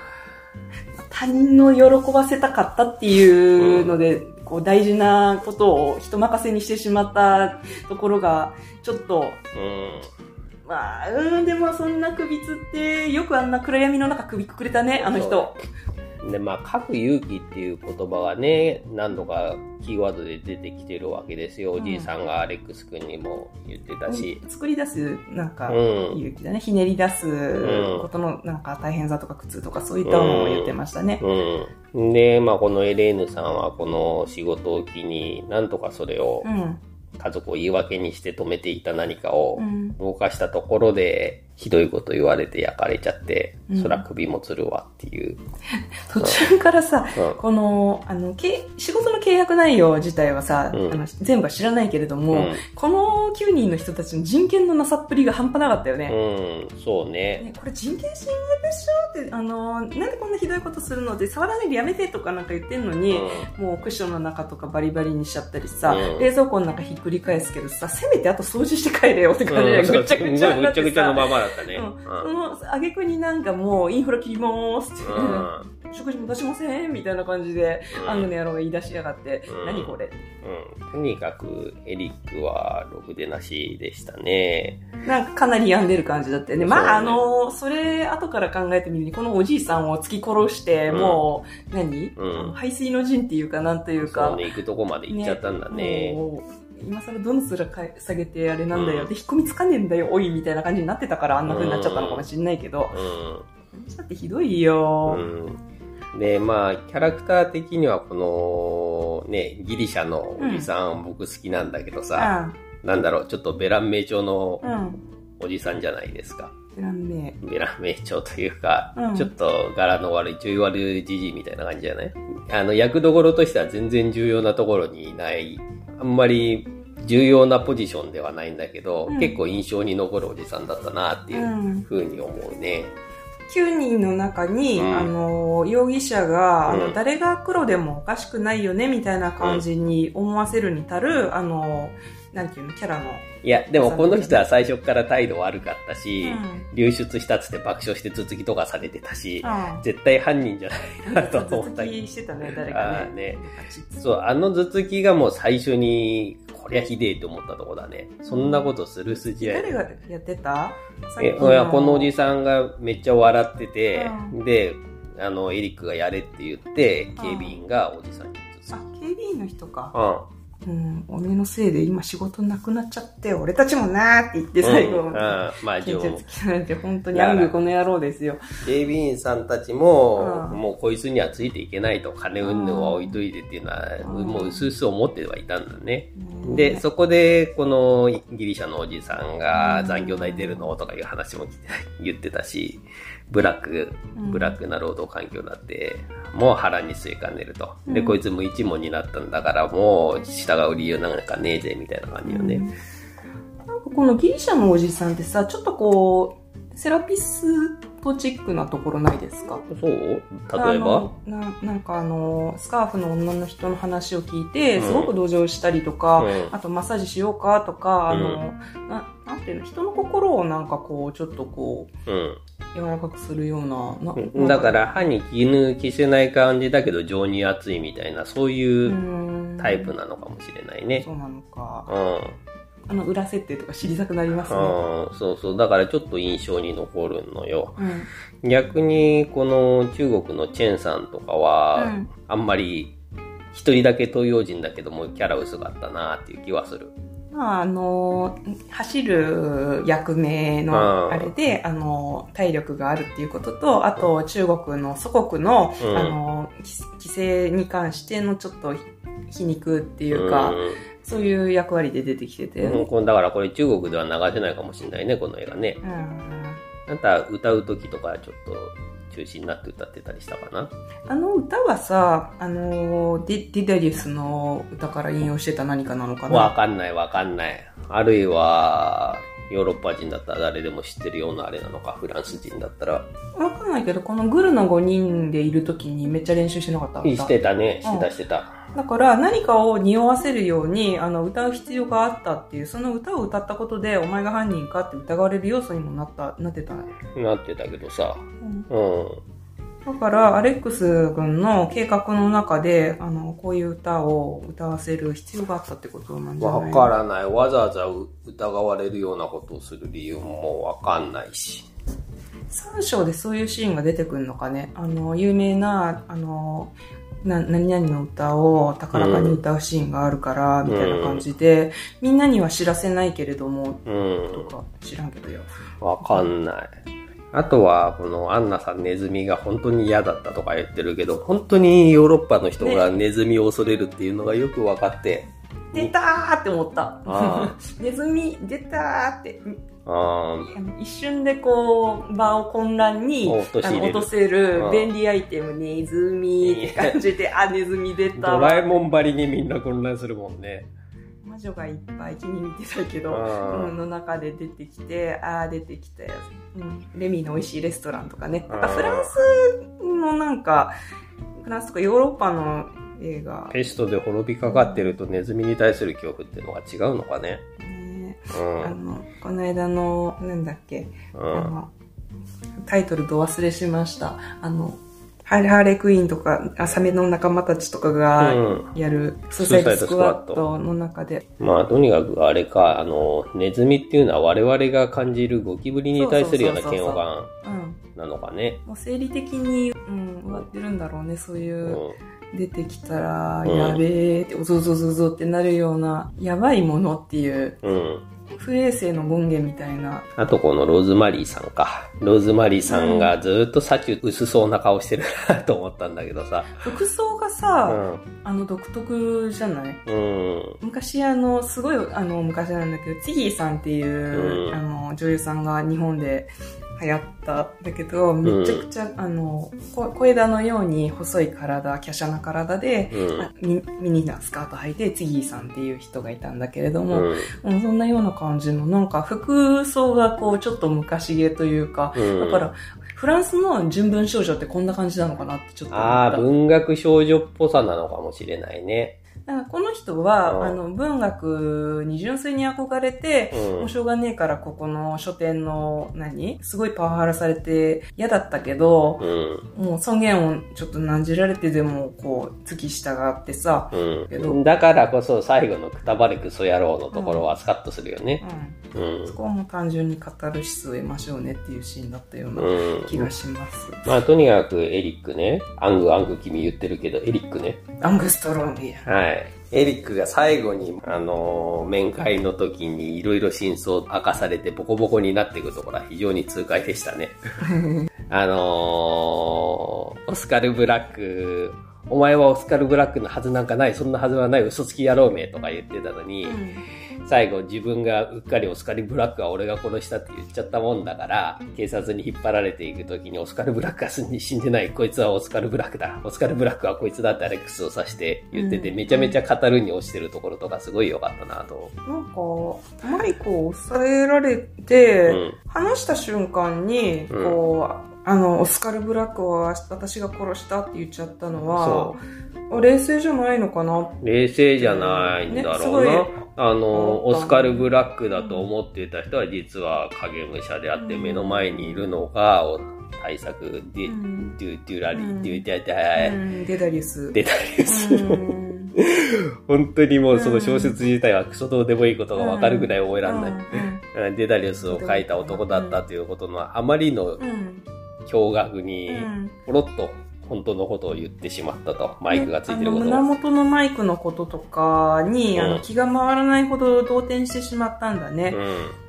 S2: 他人の喜ばせたかったっていうので、うん、こう大事なことを人任せにしてしまったところが、ちょっと、うん、まあ、うん、でもそんな首つって、よくあんな暗闇の中首くくれたね、あの人。
S1: で、まあ、書く勇気っていう言葉がね、何度かキーワードで出てきてるわけですよ。おじいさんがアレックス君にも言ってたし。
S2: うん、作り出す、なんか、勇気だね。ひねり出すことの、なんか大変さとか苦痛とかそういったものを言ってましたね。
S1: うん。で、まあ、このエレーヌさんはこの仕事を機に、なんとかそれを、家族を言い訳にして止めていた何かを動かしたところで、ひどいこと言われて焼かれちゃって、うん、そら首もつるわっていう。
S2: 途中からさ、う。ん、この、あの、仕事の契約内容自体はさ、うん、あの全部は知らないけれども、この9人の人たちの人権のなさっぷりが半端なかったよね。
S1: うん、そうね。ね
S2: これ人権侵害でしょって、あの、なんでこんなひどいことするのって触らないでやめてとかなんか言ってんのに、もうクッションの中とかバリバリにしちゃったりさ、冷蔵庫の中ひっくり返すけどさ、せめてあと掃除して帰れよって感じで、ぐちゃぐちゃ
S1: ぐちゃぐちゃのままだったね。
S2: その、あげくになんかもうインフラ切りますって、食事も出しませんみたいな感じで、アングの野郎が言い出しやがって、何これ、
S1: うん、とにかくエリックはろくでなしでしたね。
S2: なんかかなり病んでる感じだったよね。まあ、あの、それ後から考えてみるに、このおじいさんを突き殺して、もう、何、うん、排水の陣っていうか、なんというか。
S1: そうね、行くとこまで行っちゃったんだね。ね
S2: 今更どの面下げてあれなんだよ、うん、で、引っ込みつかねえんだよ、おい、みたいな感じになってたからあんな風になっちゃったのかもしれないけど、うん。だってひどいよ、
S1: うん。で、まあ、キャラクター的にはこの、ね、ギリシャのおじさん、僕好きなんだけどさ、なんだろう、ちょっとベラン名調のおじさんじゃないですか。
S2: ベラン名。
S1: ベラン名調というか、うん、ちょっと柄の悪い、ちょい悪いじじいみたいな感じじゃない？あの、役どころとしては全然重要なところにいないあんまり重要なポジションではないんだけど、うん、結構印象に残るおじさんだったなっていうふうに思うね。
S2: 9人の中に、うん、あの、容疑者が、あの、誰が黒でもおかしくないよね、みたいな感じに思わせるに足る、あの、なんていうの、キャラの。
S1: いや、でもこの人は最初から態度悪かったし、うん、流出したっつって爆笑して続きとかされてたし、うん、絶対犯人じゃないなと思った。
S2: 頭突きしてたね、誰かね。ね
S1: そう、あの頭突きがもう最初に、こりゃひでえと思ったとこだね。そんなことする筋合い。
S2: 誰がやってた？
S1: え、このおじさんがめっちゃ笑ってて、うん、で、あの、エリックがやれって言って、警備員がおじさんに。
S2: あ、警備員の人か。うん。うん、おめのせいで今仕事なくなっちゃって、俺たちもなーって言って最後、うん、まあ、でも、本当にアングこの野郎ですよ。
S1: 警備員さんたちも、もうこいつにはついていけないと、金運のは置いといてっていうのは、もう薄々思ってはいたんだね。で、そこで、このギリシャのおじさんが残業代出るの？とかいう話も 言ってたし、ブラック、ブラックな労働環境だって、もう腹に据えかねると。で、こいつも一問になったんだから、もう従う理由なんかねえぜ、みたいな感じよね。
S2: なんかこのギリシャのおじさんってさ、ちょっとこう、セラピスっトチックなところないですか？
S1: そう？例えば？
S2: ななんかあの、スカーフの女の人の話を聞いて、すごく同情したりとか、うん、あとマッサージしようかとか、あの、ななんていうの、人の心をなんかこう、ちょっとこう、柔らかくするような。
S1: なだから、歯に絹着せない感じだけど情に熱いみたいな、そういうタイプなのかもしれないね。
S2: そうなのか。うん。あの裏設定とか知りたくなりますね。
S1: そうそう。だからちょっと印象に残るのよ。うん、逆に、この中国のチェンさんとかは、うん、あんまり一人だけ東洋人だけどもキャラ薄かったなっていう気はする。
S2: まあ、あの、走る役名のあれで、あの、体力があるっていうことと、あと中国の祖国の、うん、あの、規制に関してのちょっと皮肉っていうか、うん、そういう役割で出てきてて。
S1: うん、だからこれ中国では流せないかもしれないね、この映画ね。うん。あんた歌う時とかちょっと中心になって歌ってたりしたかな？
S2: あの歌はさ、あのディ、ディダリスの歌から引用してた何かなのかな？
S1: わかんないわかんない。あるいは、ヨーロッパ人だったら誰でも知ってるようなあれなのか、フランス人だったら。
S2: わかんないけど、このグルの5人でいる時にめっちゃ練習してなかった？
S1: してたね、してたしてた。
S2: だから何かを匂わせるようにあの歌う必要があったっていうその歌を歌ったことでお前が犯人かって疑われる要素にもなったなってた
S1: なってたけどさ、うん、うん
S2: だから、アレックス君の計画の中で、あの、こういう歌を歌わせる必要があったってことなんじゃ
S1: ないわからない。わざわざ疑われるようなことをする理由もわかんないし。
S2: 3章でそういうシーンが出てくるのかね。あの、有名な、あの、な何々の歌を高らかに歌うシーンがあるから、みたいな感じで、うん、みんなには知らせないけれども、うん、とか知らんけどよ。
S1: わかんない。あとは、このアンナさんネズミが本当に嫌だったとか言ってるけど、本当にヨーロッパの人がネズミを恐れるっていうのがよく分かって。
S2: 出たーって思った。ネズミ出たーって。あ一瞬でこう、場を混乱に落とせる便利アイテム、ネズミって感じで、あ、ネズミ出た。
S1: ドラえもんばりにみんな混乱するもんね。
S2: 魔女がいっぱい気に見てたけど、うん、の中で出てきて、ああ、出てきたやつ、うん。レミの美味しいレストランとかね。なんかフランスのなんか、フランスとかヨーロッパの映画。
S1: ペストで滅びかかってるとネズミに対する恐怖っていうのが違うのかね。
S2: うん、あの、この間の、なんだっけ、うん、あの、タイトルと忘れしました。あの、ハーレークイーンとか、あサメの仲間たちとかがやる、スーサイドスクワットの中で。
S1: まあ、とにかくあれか、あの、ネズミっていうのは我々が感じるゴキブリに対するような嫌悪感なのかね。
S2: もう生理的に、うん、終わってるんだろうね、そういう。出てきたら、やべえって、おぞぞぞぞってなるような、やばいものっていう、うん、不衛生の権限みたいな。
S1: あとこのローズマリーさんか。ローズマリーさんがずっと幸薄そうな顔してるなと思ったんだけどさ。
S2: 服装がさ、うん、あの独特じゃない？うん。昔あの、すごいあの昔なんだけど、チギーさんっていう、うん、あの女優さんが日本で流行った。だけど、めちゃくちゃ、うん、あの、小枝のように細い体、華奢な体で、うん、ミニなスカート履いて、ツギーさんっていう人がいたんだけれども、うん、そんなような感じの、なんか服装がこう、ちょっと昔毛というか、だから、フランスの純文少女ってこんな感じなのかなってちょっと
S1: ああ、文学少女っぽさなのかもしれないね。
S2: この人は、あの、文学に純粋に憧れて、もうしょうがねえからここの書店の何すごいパワハラされて嫌だったけど、もう尊厳をちょっと何じられてでもこう、月下があってさ、
S1: けどだからこそ最後のくたばれクソ野郎のところはスカッとするよね。
S2: うん。そこはもう単純にカタルシスを得ましょうねっていうシーンだったような気がします。
S1: まあとにかくエリックね、アングアング君言ってるけど、エリックね。
S2: アングストロング
S1: や。はい。エリックが最後に、あのー、面会の時にいろいろ真相を明かされてボコボコになっていくところは非常に痛快でしたね。あのー、オスカル・ブラック、お前はオスカル・ブラックのはずなんかない、そんなはずはない、嘘つき野郎めとか言ってたのに、うん最後自分がうっかりオスカル・ブラックは俺が殺したって言っちゃったもんだから、警察に引っ張られていく時にオスカル・ブラックは死んでない。こいつはオスカル・ブラックだ。オスカル・ブラックはこいつだってアレックスを指して言ってて、うん、めちゃめちゃ語るに落ちてるところとかすごい良かったなと。
S2: なんか、マイクを抑えられて、うん、話した瞬間に、こう、あの、オスカル・ブラックは私が殺したって言っちゃったのは、冷静じゃないのかな？
S1: 冷静じゃないんだろうな。ね、あの、オスカル・ブラックだと思っていた人は実は影武者であって、目の前にいるのが、対策、デュ、デュ、デュラリ、デュ、デ
S2: ュ、デダリウス。
S1: デダリウス。本当にもうその小説自体はクソどうでもいいことがわかるぐらい覚えられない。デダリウスを書いた男だったということのあまりの驚愕に、ポロッと本当のことを言ってしまったと。マイクがついてること
S2: 胸元のマイクのこととかに、うん、あの気が回らないほど動転してしまったんだね。うん。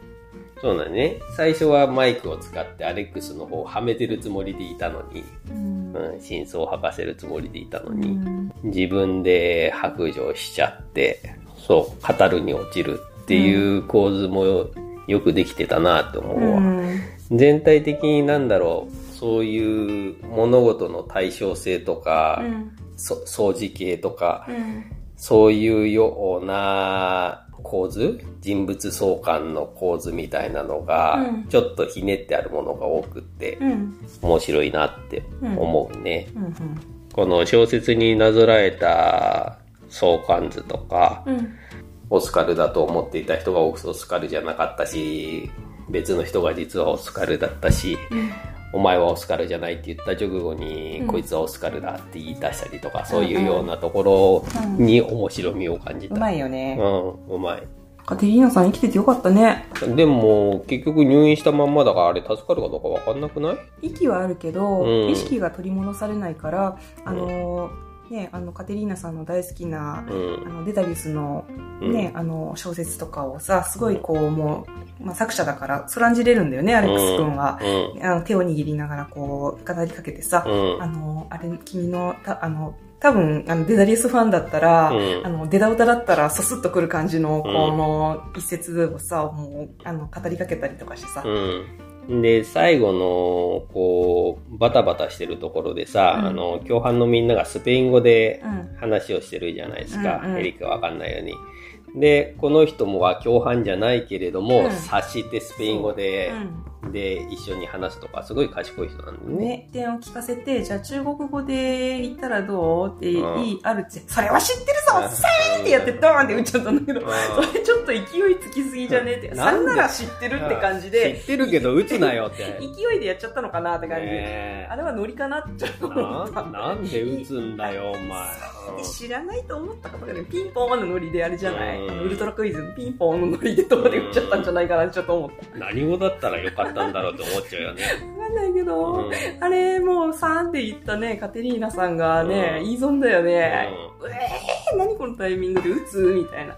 S1: そうだね。最初はマイクを使ってアレックスの方をはめてるつもりでいたのに、うん、うん、真相を吐かせるつもりでいたのに、自分で白状しちゃって、そう、語るに落ちるっていう構図もよくできてたなって思うわ。全体的になんだろう。そういう物事の対称性とか、うん、掃除系とか、うん、そういうような構図人物相関の構図みたいなのが、うん、ちょっとひねってあるものが多くって、面白いなって思うね。この小説になぞらえた相関図とか、オスカルだと思っていた人がオスカルじゃなかったし、別の人が実はオスカルだったし、お前はオスカルじゃないって言った直後に、うん、こいつはオスカルだって言い出したりとか、そういうようなところに面白みを感じた。
S2: うまいよね。
S1: うん、うまい。
S2: カテリーナさん生きててよかったね。
S1: でも、結局入院したまんまだからあれ助かるかどうかわかんなくない？
S2: 息はあるけど、うん、意識が取り戻されないから、あのーね、あの、カテリーナさんの大好きな、うん、あの、デダリウスの、ね、うん、あの、小説とかをさ、すごいこう、もう、まあ、作者だから、そらんじれるんだよね、アレックス君は。うん、あの、手を握りながら、こう、語りかけてさ、あの、あれ、君の、たあの、多分、あの、デダリウスファンだったら、あの、デダ歌だったら、そすっとくる感じの、この、一節をさ、もう、あの、語りかけたりとかしてさ、
S1: で、最後の、こう、バタバタしてるところでさ、うん、あの、共犯のみんながスペイン語で話をしてるじゃないですか。うんうん、エリックがわかんないように。で、この人もは共犯じゃないけれども、うん、察してスペイン語で、うん、で、一緒に話すとか、すごい賢い人なんだね。ね、
S2: 点を聞かせて、じゃあ中国語で言ったらどう？っていい、あるって、それは知ってるぞせーってやってドーンって打っちゃったんだけど、それちょっと勢いつきすぎじゃね？って、そんなら知ってるって感じで。
S1: 知ってるけど打つなよって。
S2: 勢いでやっちゃったのかなって感じで。あれはノリかなってちょっと思った。
S1: なんで打つんだよ、お前。
S2: 知らないと思ったかとかね、ピンポンのノリであれじゃないウルトラクイズピンポンのノリでどこで打っちゃったんじゃないかなってちょっと思った。
S1: 何語だったらよかったんだろうって思っちゃうよね。
S2: わかんないけど、うん、あれもうサーンって言ったね、カテリーナさんがね、うん、言い損だよね。うん、えー、何このタイミングで打つみたいな。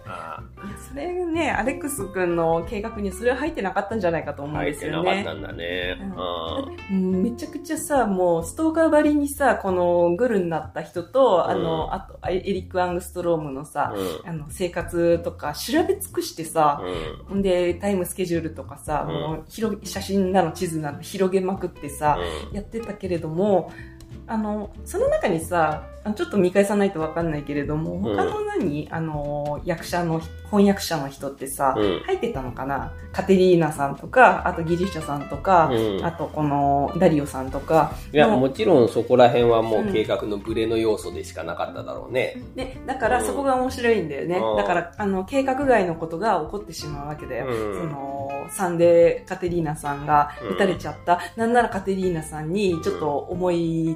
S2: それがね、アレックス君の計画にそれは入ってなかったんじゃないかと思うんですよ
S1: ね。入ってなかったんだね。
S2: うん、めちゃくちゃさ、もうストーカーばりにさ、このグルになった人と、あの、あと、エリック・アングストロームのさ、あの、生活とか調べ尽くしてさ、うん、で、タイムスケジュールとかさ、うん、もう広写真なの地図なの広げまくってさ、うん、やってたけれども、あの、その中にさ、ちょっと見返さないとわかんないけれども、他の何、あの、役者の、翻訳者の人ってさ、入ってたのかな？カテリーナさんとか、あとギリシャさんとか、あとこのダリオさんとか。
S1: いや、もちろんそこら辺はもう計画のブレの要素でしかなかっただろうね。
S2: ね、だからそこが面白いんだよね。だから、あの、計画外のことが起こってしまうわけだよ。その、サンデーカテリーナさんが撃たれちゃった。なんならカテリーナさんにちょっと思い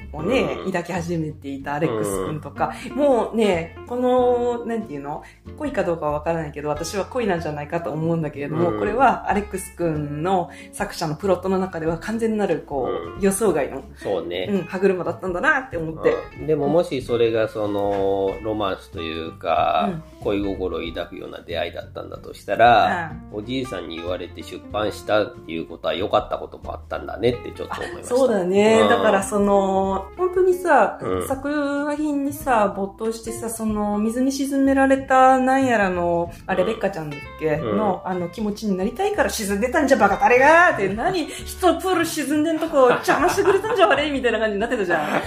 S2: をね、抱き始めていたアレックス君とか、もうね、この、なんていうの？恋かどうかはわからないけど、私は恋なんじゃないかと思うんだけれども、これはアレックス君の作者のプロットの中では完全なる、こう、予想外の、
S1: そうね。
S2: うん、歯車だったんだなって思って。
S1: でももしそれがその、ロマンスというか、恋心を抱くような出会いだったんだとしたら、おじいさんに言われて出版したっていうことは良かったこともあったんだねってちょっと思いました。
S2: そうだね。だからその、本当にさ、うん、作品にさ、没頭してさ、その、水に沈められた、なんやらの、あ、レベッカちゃんだっけ、うん、の、あの、気持ちになりたいから沈んでたんじゃ、バカタレがって、何、人プール沈んでんとこ、邪魔してくれたんじゃ、あれみたいな感じになってたじゃ
S1: ん。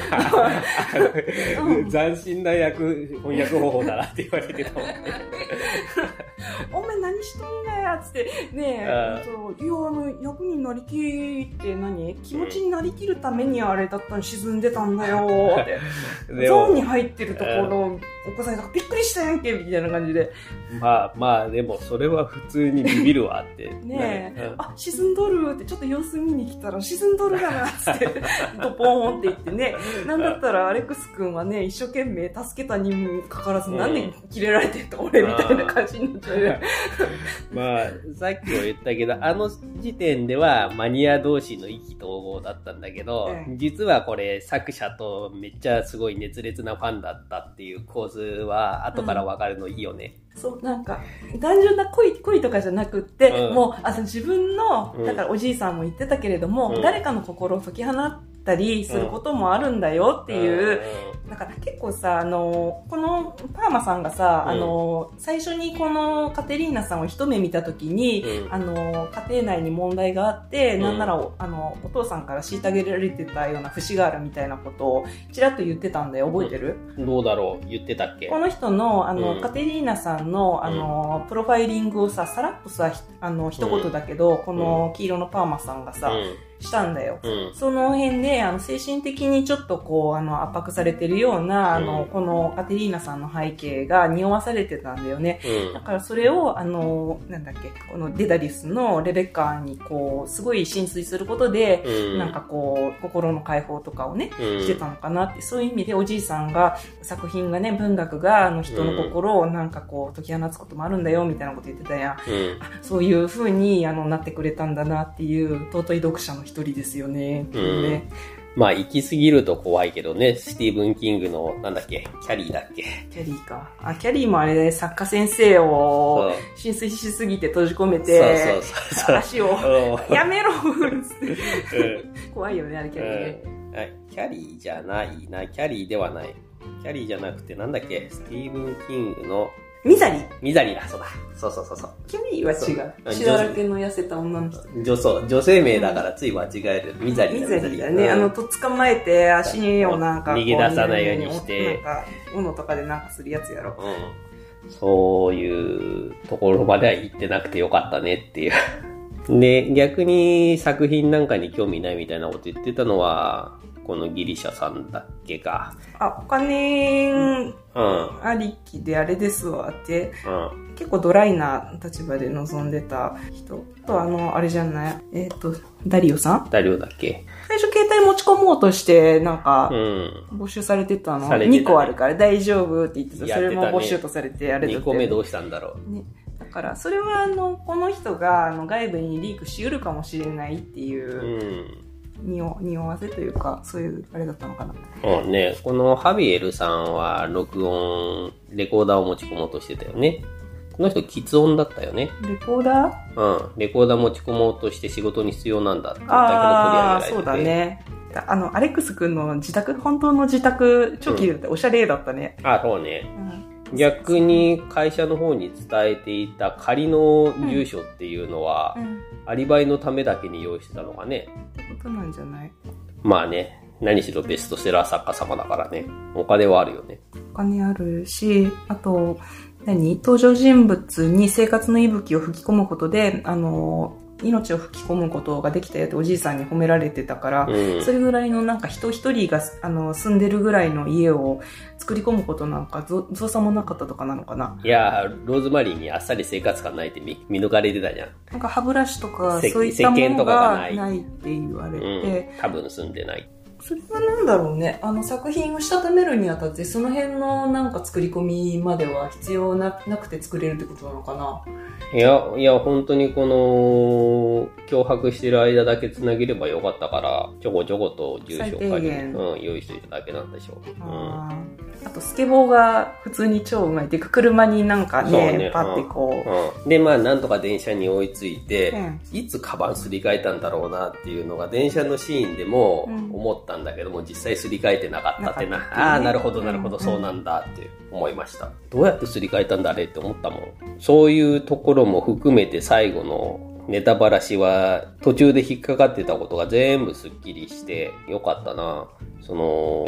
S1: 斬新な役、翻訳方法だなって言われてたもんね。
S2: お前何しとんだよつってねえそういやあの役になりきって何？気持ちになりきるためにあれだったの沈んでたんだよって。ゾーンに入ってるところお子さんがびっくりしたやんけみたいな感じで。
S1: まあまあでもそれは普通にビビるわって。
S2: ねえ、うん、あ沈んどるってちょっと様子見に来たら沈んどるがなっつって ドポーンって言ってね。なんだったらアレックス君はね一生懸命助けたにもかかわらず、なんでキレられてんの俺みたいな感じになっちゃう
S1: まあさっき。も言ったけどあの時点ではマニア同士の意気投合だったんだけど、実はこれ作者とめっちゃすごい熱烈なファンだったっていう構図は後からわかるのいいよね。
S2: うん、そう、なんか、単純な恋、恋とかじゃなくって、うん、もう、あの自分の、だからおじいさんも言ってたけれども、うん、誰かの心を解き放ったりすることもあるんだよっていう、だから結構さ、あの、このパーマさんがさ、あの、最初にこのカテリーナさんを一目見たときに、あの、家庭内に問題があって、なんならあの、お父さんから虐げられてたような節があるみたいなことを、ちらっと言ってたんだよ。覚えてる、
S1: どうだろう？言ってたっけ？
S2: この人の、あの、カテリーナさんの、あの、プロファイリングをさ、さらっとさ、あの、一言だけど、この黄色のパーマさんがさ、したんだよ。うん、その辺で、あの、精神的にちょっとこう、あの、圧迫されてるような、あの、このカテリーナさんの背景が匂わされてたんだよね。うん、だからそれを、あの、なんだっけ、このデダリスのレベッカにこう、すごい浸水することで、うん、なんかこう、心の解放とかをね、してたのかなって、そういう意味でおじいさんが、作品がね、文学が、あの、人の心をなんかこう、解き放つこともあるんだよ、みたいなこと言ってたやん。あそういう風に、あの、なってくれたんだなっていう、尊い読者の一人ですよね。ね。
S1: まあ、行き過ぎると怖いけどね、スティーブン・キングの、なんだっけ、キャリーだっけ？
S2: キャリーか。あ、キャリーもあれで、作家先生を浸水しすぎて閉じ込めて、足を、やめろ怖いよね、あれキャリーね、
S1: はい。キャリーじゃないな、キャリーではない。キャリーじゃなくて、なんだっけ、スティーブン・キングの、
S2: ミザリー？
S1: ミザリーだ、そうだ。そうそうそうそう。
S2: キャリーは違う。血だらけの痩せた女の人。
S1: 女装、女性名だからつい間違える。ミザリー
S2: だ、ミザリーだね。あの、とっ捕まえて足をなんか。
S1: 逃げ出さないようにして。
S2: なんか、斧とかでなんかするやつやろ。
S1: うん。そういうところまでは行ってなくてよかったねっていう。で、逆に作品なんかに興味ないみたいなこと言ってたのは、このギリシャさんだっけか。
S2: あ、お金、うん、ありきであれですわって、うん、結構ドライな立場で臨んでた人。と、あの、あれじゃない？えっ、ー、と、ダリオさん？
S1: ダリオだっけ。
S2: 最初携帯持ち込もうとして、なんか、募集されてたの。うん、ね、2個あるから大丈夫って言ってた。それも募集とされて、あれ
S1: だ2個目どうしたんだろ
S2: う。ね。だから、それは、あの、この人が、あの、外部にリークしうるかもしれないっていう、匂匂わせというか、そういうあれだったのかな。
S1: うんね、このハビエルさんは録音、レコーダーを持ち込もうとしてたよね。この人、喫音だったよね。
S2: レコーダ
S1: ー？うん。レコーダー持ち込もうとして仕事に必要なんだってだけど取り上げ
S2: られてそうだね。あの、アレックス君の自宅、本当の自宅、超綺麗だった。おしゃれだったね。
S1: あ、そうね。うん、逆に会社の方に伝えていた仮の住所っていうのは、うんうん、アリバイのためだけに用意してたのかね。
S2: ってことなんじゃない？
S1: まあね、何しろベストセラー作家様だからね、お金はあるよね。
S2: お金あるし、あと、何？登場人物に生活の息吹を吹き込むことで、あの、命を吹き込むことができたよっておじいさんに褒められてたから、うん、それぐらいのなんか人一人があの住んでるぐらいの家を作り込むことなんか造作もなかったとかなのかな。
S1: いやローズマリーにあっさり生活感ないって見見抜かれてたじゃん。
S2: なんか歯ブラシとかそういったものがないって言われて、
S1: うん、多分住んでない
S2: それはなんだろうね。あの作品をしたためるにあたって、その辺のなんか作り込みまでは必要ななくて作れるってことなのかな
S1: いや、いや、本当にこの、脅迫してる間だけ繋げればよかったから、ちょこちょこと住所を借り、うん、用意しといただけなんでしょう。うん、
S2: あと、スケボーが普通に超うまい。っていうか、車になんかね、ね。パッてこ
S1: う、うん、で、まあ、なんとか電車に追いついて、うん、いつカバンすり替えたんだろうなっていうのが、電車のシーンでも思ったんだけども、実際すり替えてなかったってな、ね、ああ、なるほど、なるほど、そうなんだって思いました。どうやってすり替えたんだあれって思ったもん。そういうところも含めて最後のネタばらしは途中で引っかかってたことが全部スッキリしてよかったな。その、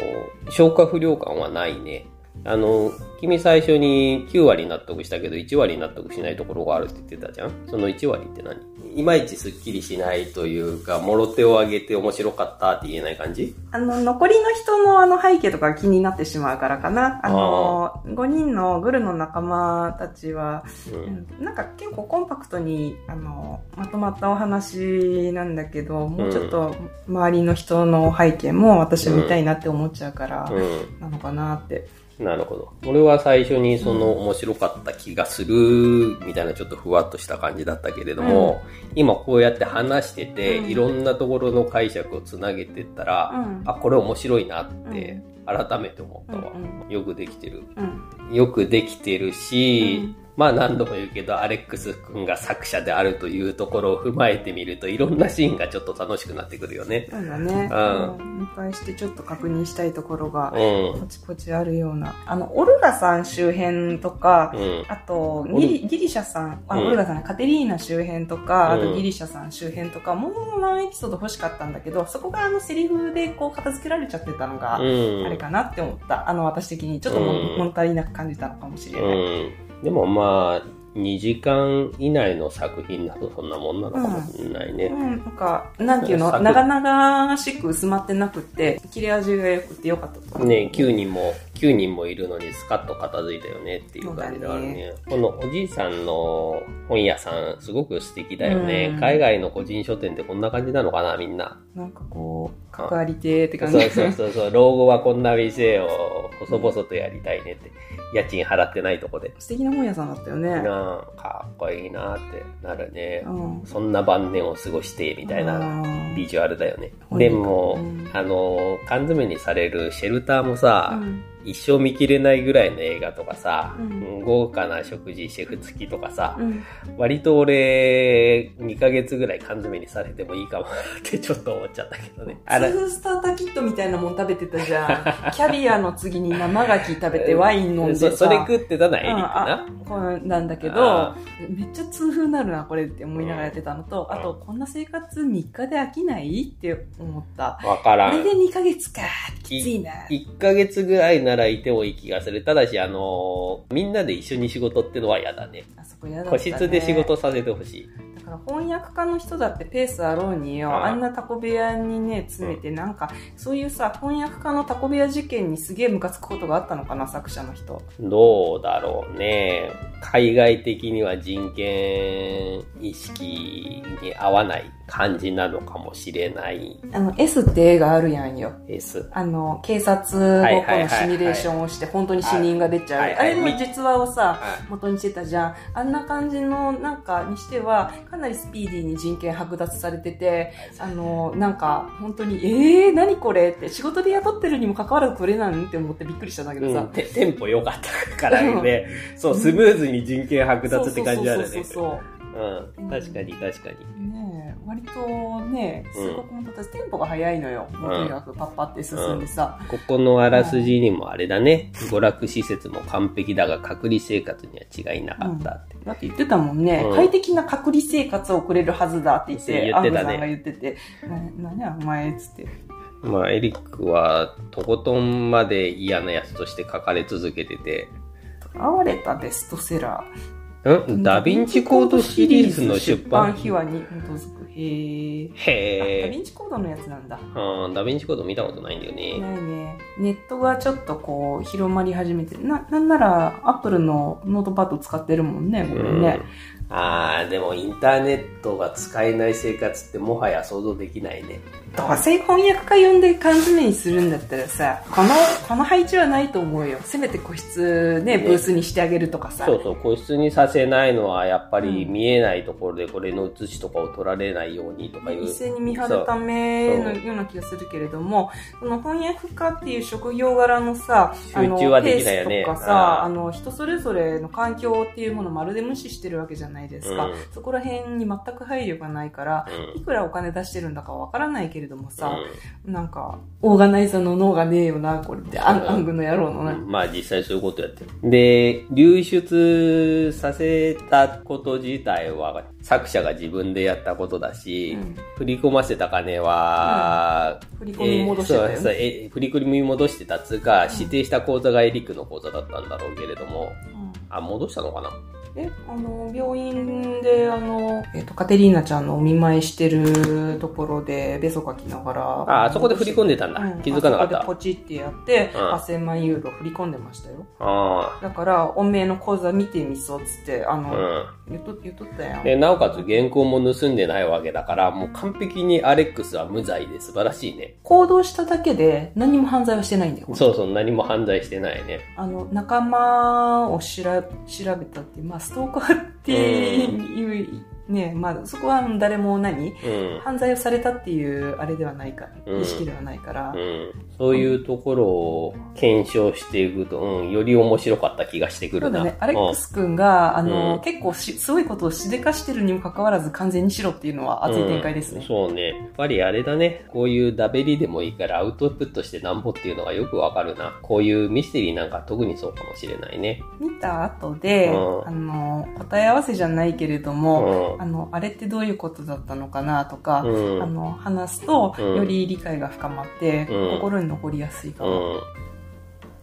S1: 消化不良感はないね。あの、君最初に9割納得したけど1割納得しないところがあるって言ってたじゃん？その1割って何？いまいちスッキリしないというか、もろ手を挙げて面白かったって言えない感じ？
S2: あの、残りの人のあの背景とか気になってしまうからかな。あの、5人のグルの仲間たちは、うん、なんか結構コンパクトに、あの、まとまったお話なんだけど、もうちょっと周りの人の背景も私見たいなって思っちゃうから、なのかなって。
S1: なるほど。俺は最初にその面白かった気がするみたいなちょっとふわっとした感じだったけれども、うん、今こうやって話してて、うん、いろんなところの解釈をつなげてったら、うん、あ、これ面白いなって改めて思ったわ。よくできてる。よくできてるし、まあ何度も言うけど、アレックス君が作者であるというところを踏まえてみると、いろんなシーンがちょっと楽しくなってくるよね。
S2: そうだね。うん。見返してちょっと確認したいところが、ポチポチあるような。あの、オルガさん周辺とか、うん、あとギリ、ギリシャさん、あ、オルガさん、カテリーナ周辺とか、あとギリシャさん周辺とか、もうワンエピソード欲しかったんだけど、そこがあのセリフでこう片付けられちゃってたのが、あれかなって思った。あの、私的にちょっと物足りなく感じたのかもしれない。
S1: でもまあ、2時間以内の作品だとそんなもんなのかもしれないね。
S2: うん、うん、なんか、なんていうの、長々しく薄まってなくて、切れ味が良くてよかった
S1: ね9人も、9人もいるのにスカッと片付いたよねっていう感じだからね。ねこのおじいさんの本屋さん、すごく素敵だよね、うん。海外の個人書店ってこんな感じなのかな、みんな。
S2: なんかこう、関わりてって感じ。
S1: そうそうそうそう、老後はこんな店を細々とやりたいねって。家賃払ってないとこで。
S2: 素敵な本屋さんだったよね。うん、
S1: かっこいいなってなるね。うん、そんな晩年を過ごして、みたいなビジュアルだよね。でも、うん、あの、缶詰にされるシェルターもさ、うん一生見切れないぐらいの映画とかさ、うん、豪華な食事、シェフ付きとかさ、うん、割と俺、2ヶ月ぐらい缶詰にされてもいいかもってちょっと思っちゃったけどね。
S2: あーフスターターキットみたいなもん食べてたじゃん。キャビアの次に生牡蠣食べてワイン飲んでさ。
S1: そそれ食ってたな、エリックな。
S2: こうなんだけど、めっちゃ痛風になるな、これって思いながらやってたのと、あと、こんな生活3日で飽きないって思った。
S1: わから
S2: ん。これで2ヶ月か、きついな。
S1: 1ヶ月ぐらいならいてもいい気がする。ただし、あのー、みんなで一緒に仕事ってのは嫌だね。あそこ嫌だ、ね、個室で仕事させてほしい。
S2: から翻訳家の人だってペースあろうによ、あんなタコ部屋にね、詰めて、なんか、そういうさ、翻訳家のタコ部屋事件にすげえムカつくことがあったのかな、作者の人。
S1: どうだろうね。海外的には人権意識に合わない感じなのかもしれない。
S2: あの、S って映画あるやんよ。
S1: S。
S2: あの、警察ごっこのシミュレーションをして、本当に死人が出ちゃう。あれの実話をさ、元にしてたじゃん。あんな感じの、なんか、にしては、かなりスピーディーに人権剥奪されてて、あの、なんか、本当に、えー、何これって、仕事で雇ってるにも関わらず取れないって思ってびっくりしたんだけどさ。うん、
S1: テンポ良かったからね。そう、スムーズに人権剥奪って感じあるね。そうそうそうそう。うん、確かに確かに。
S2: ね割とね、すごく本当テンポが速いのよ。とにかくパッパって進んでさ、
S1: ここのあらすじにもあれだね。娯楽施設も完璧だが隔離生活には違いなかったって。
S2: だって言ってたもんね、快適な隔離生活を送れるはずだって言って、言ってたね。さんが言ってて、な、何やお前っつって。
S1: まあ、エリックは、とことんまで嫌なやつとして書かれ続けてて。
S2: 囚われたベストセラー。
S1: んダヴィンチコードシリーズの出版
S2: 秘話に基づく。へ
S1: え。
S2: ダヴィンチコードのやつなんだ。
S1: うん、ダヴィンチコード見たことないんだよね。
S2: ないね。ネットがちょっとこう、広まり始めてな、なんなら、アップルのノートパッド使ってるもんね、これね。
S1: ああ、でもインターネットが使えない生活ってもはや想像できないね。
S2: どうせ翻訳家呼んで缶詰にするんだったらさ、この、この配置はないと思うよ。せめて個室ね、ブースにしてあげるとかさ。
S1: そうそう、個室にさせないのはやっぱり見えないところでこれの写しとかを取られないようにとかいう。
S2: 一斉に見張るためのような気がするけれども、その翻訳家っていう職業柄のさ、
S1: 集中はできないよね。
S2: とかさ、あの、人それぞれの環境っていうものをまるで無視してるわけじゃないですか。うん、そこら辺に全く配慮がないから、いくらお金出してるんだかわからないけれどもさ、なんか、オーガナイザーの脳がねえよな、これって、アングの野郎のな。
S1: まあ実際そういうことやってる。で、流出させたこと自体は、作者が自分でやったことだし、振り込ませた金は、
S2: 振り込み戻してたよ、ね、
S1: そうえ振り込み戻してたつうか、指定した口座がエリックの口座だったんだろうけれども、あ、戻したのかな？
S2: え、あの、病院で、あの、えっ、と、カテリーナちゃんのお見舞いしてるところで、ベソ書きながら。
S1: ああ、そこで振り込んでたんだ。うん、気づかなかった。
S2: そこでポチってやって、うん、8000万ユーロ振り込んでましたよ。ああ。だから、おめえの口座見てみそうっつって、あの、うん、言っと、言っとったやん。
S1: で、なおかつ原稿も盗んでないわけだから、もう完璧にアレックスは無罪で素晴らしいね。
S2: 行動しただけで何も犯罪はしてないんだよ。
S1: そうそう、何も犯罪してないね。
S2: あの、仲間を調べたってまあ、ストーカーっていう、ねまあ、そこは誰も何、うん、犯罪をされたっていうあれではないか、意識ではないから、うん、
S1: そういうところを検証していくと、うん、より面白かった気がしてくるな。そうだね。
S2: アレックス君が、あの、結構し、すごいことをしでかしてるにもかかわらず完全にしろっていうのは熱い展開ですね。
S1: そうね。やっぱりあれだね。こういうダベリでもいいからアウトプットしてなんぼっていうのがよくわかるな。こういうミステリーなんか特にそうかもしれないね。
S2: 見た後で、あの、答え合わせじゃないけれども、あの、あれってどういうことだったのかなとか、あの、話すと、より理解が深まって、心に残りやすいかも。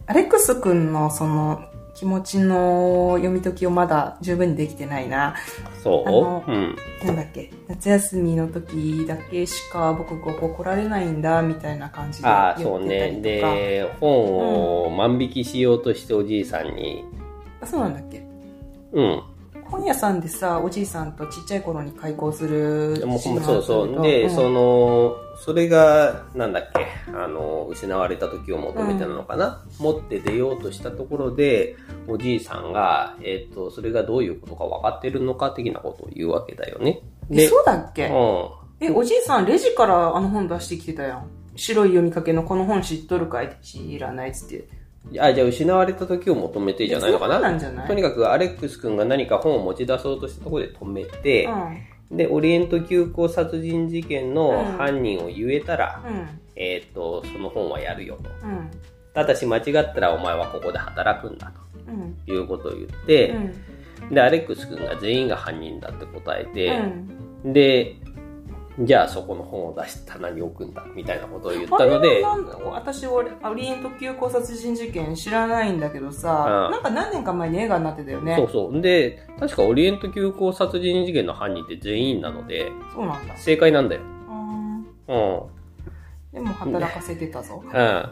S2: アレックス君のその気持ちの読み解きをまだ十分にできてないな。
S1: そう？あの、うん、
S2: なんだっけ、夏休みの時だけしか僕が怒られないんだ、みたいな感じで
S1: ああ、そうね。で、本を万引きしようとしておじいさんに。
S2: うん、あ、そうなんだっけ？
S1: うん。
S2: 本屋さんでさ、おじいさんとちっちゃい頃に開校する
S1: もうそうそう。で、うん、その、それが、なんだっけ、あの、失われた時を求めてなのかな、うん、持って出ようとしたところで、おじいさんが、えっ、ー、と、それがどういうことか分かってるのか的なことを言うわけだよね。
S2: え、そうだっけ？うん。え、おじいさんレジからあの本出してきてたやん。白い読みかけのこの本知っとるかい?知らないっつって。
S1: あ、じゃあ失われた時を求めてじゃないのかな？
S2: なんじゃない？
S1: とにかくアレックス君が何か本を持ち出そうとしたところで止めて、うん、で、オリエント急行殺人事件の犯人を言えたら、うん、えっ、ー、と、その本はやるよと。うん、ただし間違ったらお前はここで働くんだと、いうことを言って、で、アレックス君が全員が犯人だって答えて、で、じゃあそこの本を出して棚に置くんだ、みたいなことを言ったので。
S2: 私、俺、オリエント級考察人事件知らないんだけどさ、うん、なんか何年か前に映画になってたよね。
S1: そうそう。で、確かオリエント級考察人事件の犯人って全員なので、
S2: そうなんだ。
S1: 正解なんだよ。う
S2: ん。うん。でも働かせてたぞ。
S1: うん。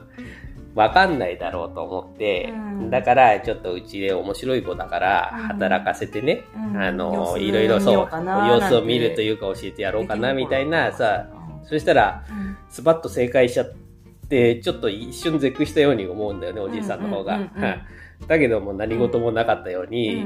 S1: わかんないだろうと思って、うん、だからちょっとうちで面白い子だから働かせてね、うん、あの、いろいろそう、様子を見るというか教えてやろうかなみたいなさ、そしたら、スパッと正解しちゃって、ちょっと一瞬絶句したように思うんだよね、おじいさんの方が。だけども何事もなかったように、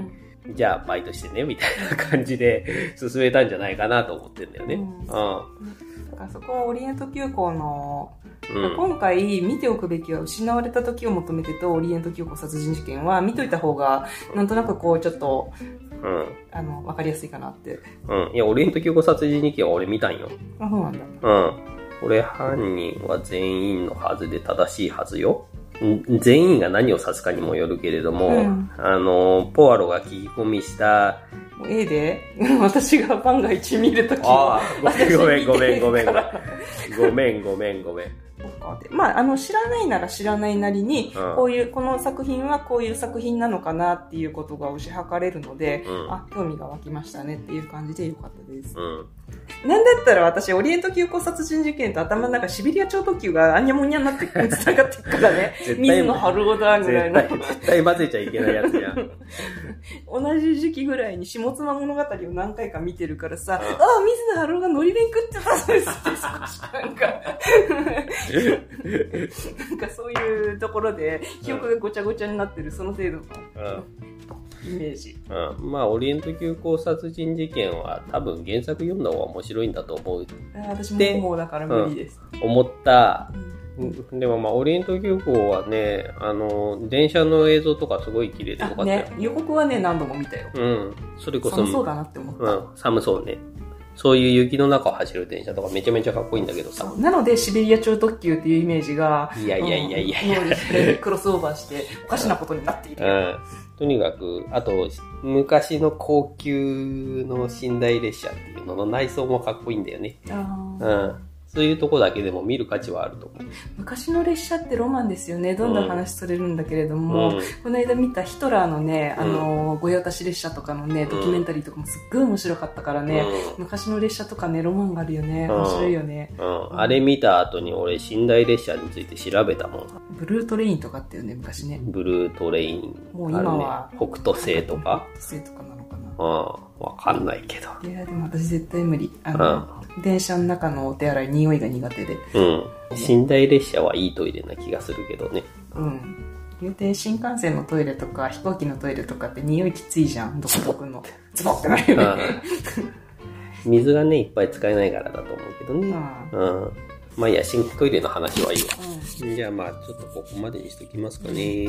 S1: じゃあバイトしてね、みたいな感じで進めたんじゃないかなと思ってんだよね。うん。
S2: だからそこはオリエント急行のうん、今回見ておくべきは失われた時を求めてとオリエント急行殺人事件は見といた方がなんとなくこうちょっと、うん、あの分かりやすいかなって。
S1: うん。いやオリエント急行殺人事件は俺見たんよ。
S2: あそうなんだ。
S1: うん。俺犯人は全員のはずで正しいはずよ全員が何を指すかにもよるけれども、うん、あの、ポアロが聞き込みした、
S2: ええで 私が万が一見るとき
S1: は。ごめんごめんごめんごめん。ごめんごめん ごめん。
S2: まあ、あの、知らないなら知らないなりに、うん、こういう、この作品はこういう作品なのかなっていうことが推し量れるので、うん、あ、興味が湧きましたねっていう感じでよかったです。うん、なんだったら私、オリエント急行殺人事件と頭の中シベリア超特急があんにゃもんにゃになって繋がっていくからね。水野春夫だぐらいの。
S1: 絶対混ぜちゃいけないやつやん。
S2: 同じ時期ぐらいに下妻物語を何回か見てるからさ、ああ、水野春夫がノリ弁食ってたんですって少しなんかなんかそういうところで記憶がごちゃごちゃになってるその程度の、イメージ、
S1: うん、まあオリエント急行殺人事件は多分原作読んだ方が面白いんだと思う
S2: 私も思うだから無理です、
S1: うん、思ったでもまあ、オリエント急行はね、あの、電車の映像とかすごい綺麗でよかったよ。
S2: ね、予告はね、何度も見たよ。
S1: うん。それこそ。
S2: 寒そうだなって思った。
S1: うん、寒そうね。そういう雪の中を走る電車とかめちゃめちゃかっこいいんだけどさ。
S2: なので、シベリア超特急っていうイメージが、
S1: いやいやいやいやいや、
S2: クロスオーバーしておかしなことになっている。
S1: うん。とにかく、あと、昔の高級の寝台列車っていうのの内装もかっこいいんだよね。うん。そういうとこだけでも見る価値はあると思う。
S2: 昔の列車ってロマンですよね。どんどん話それるんだけれども、うん、この間見たヒトラーのね、あの、御用達列車とかのね、ドキュメンタリーとかもすっごい面白かったからね、うん、昔の列車とかね、ロマンがあるよね。面白いよね。
S1: うん。あれ見た後に俺、寝台列車について調べたもん。
S2: ブルートレインとかっていうね、昔ね。
S1: ブルートレイン。
S2: もう今は、
S1: ね、北斗星とか。
S2: 北斗星とか。
S1: うん。わかんないけど。
S2: いや、でも私絶対無理。あの、電車の中のお手洗い匂いが苦手で。
S1: うん。寝台列車はいいトイレな気がするけどね。
S2: うん。言うて新幹線のトイレとか飛行機のトイレとかって匂いきついじゃん。どこどこの。ズボってなるよね。
S1: 水がね、いっぱい使えないからだと思うけどね。うん。うん、まあいいや、新トイレの話はいいわ。うん、じゃあまあ、ちょっとここまでにしときますかね。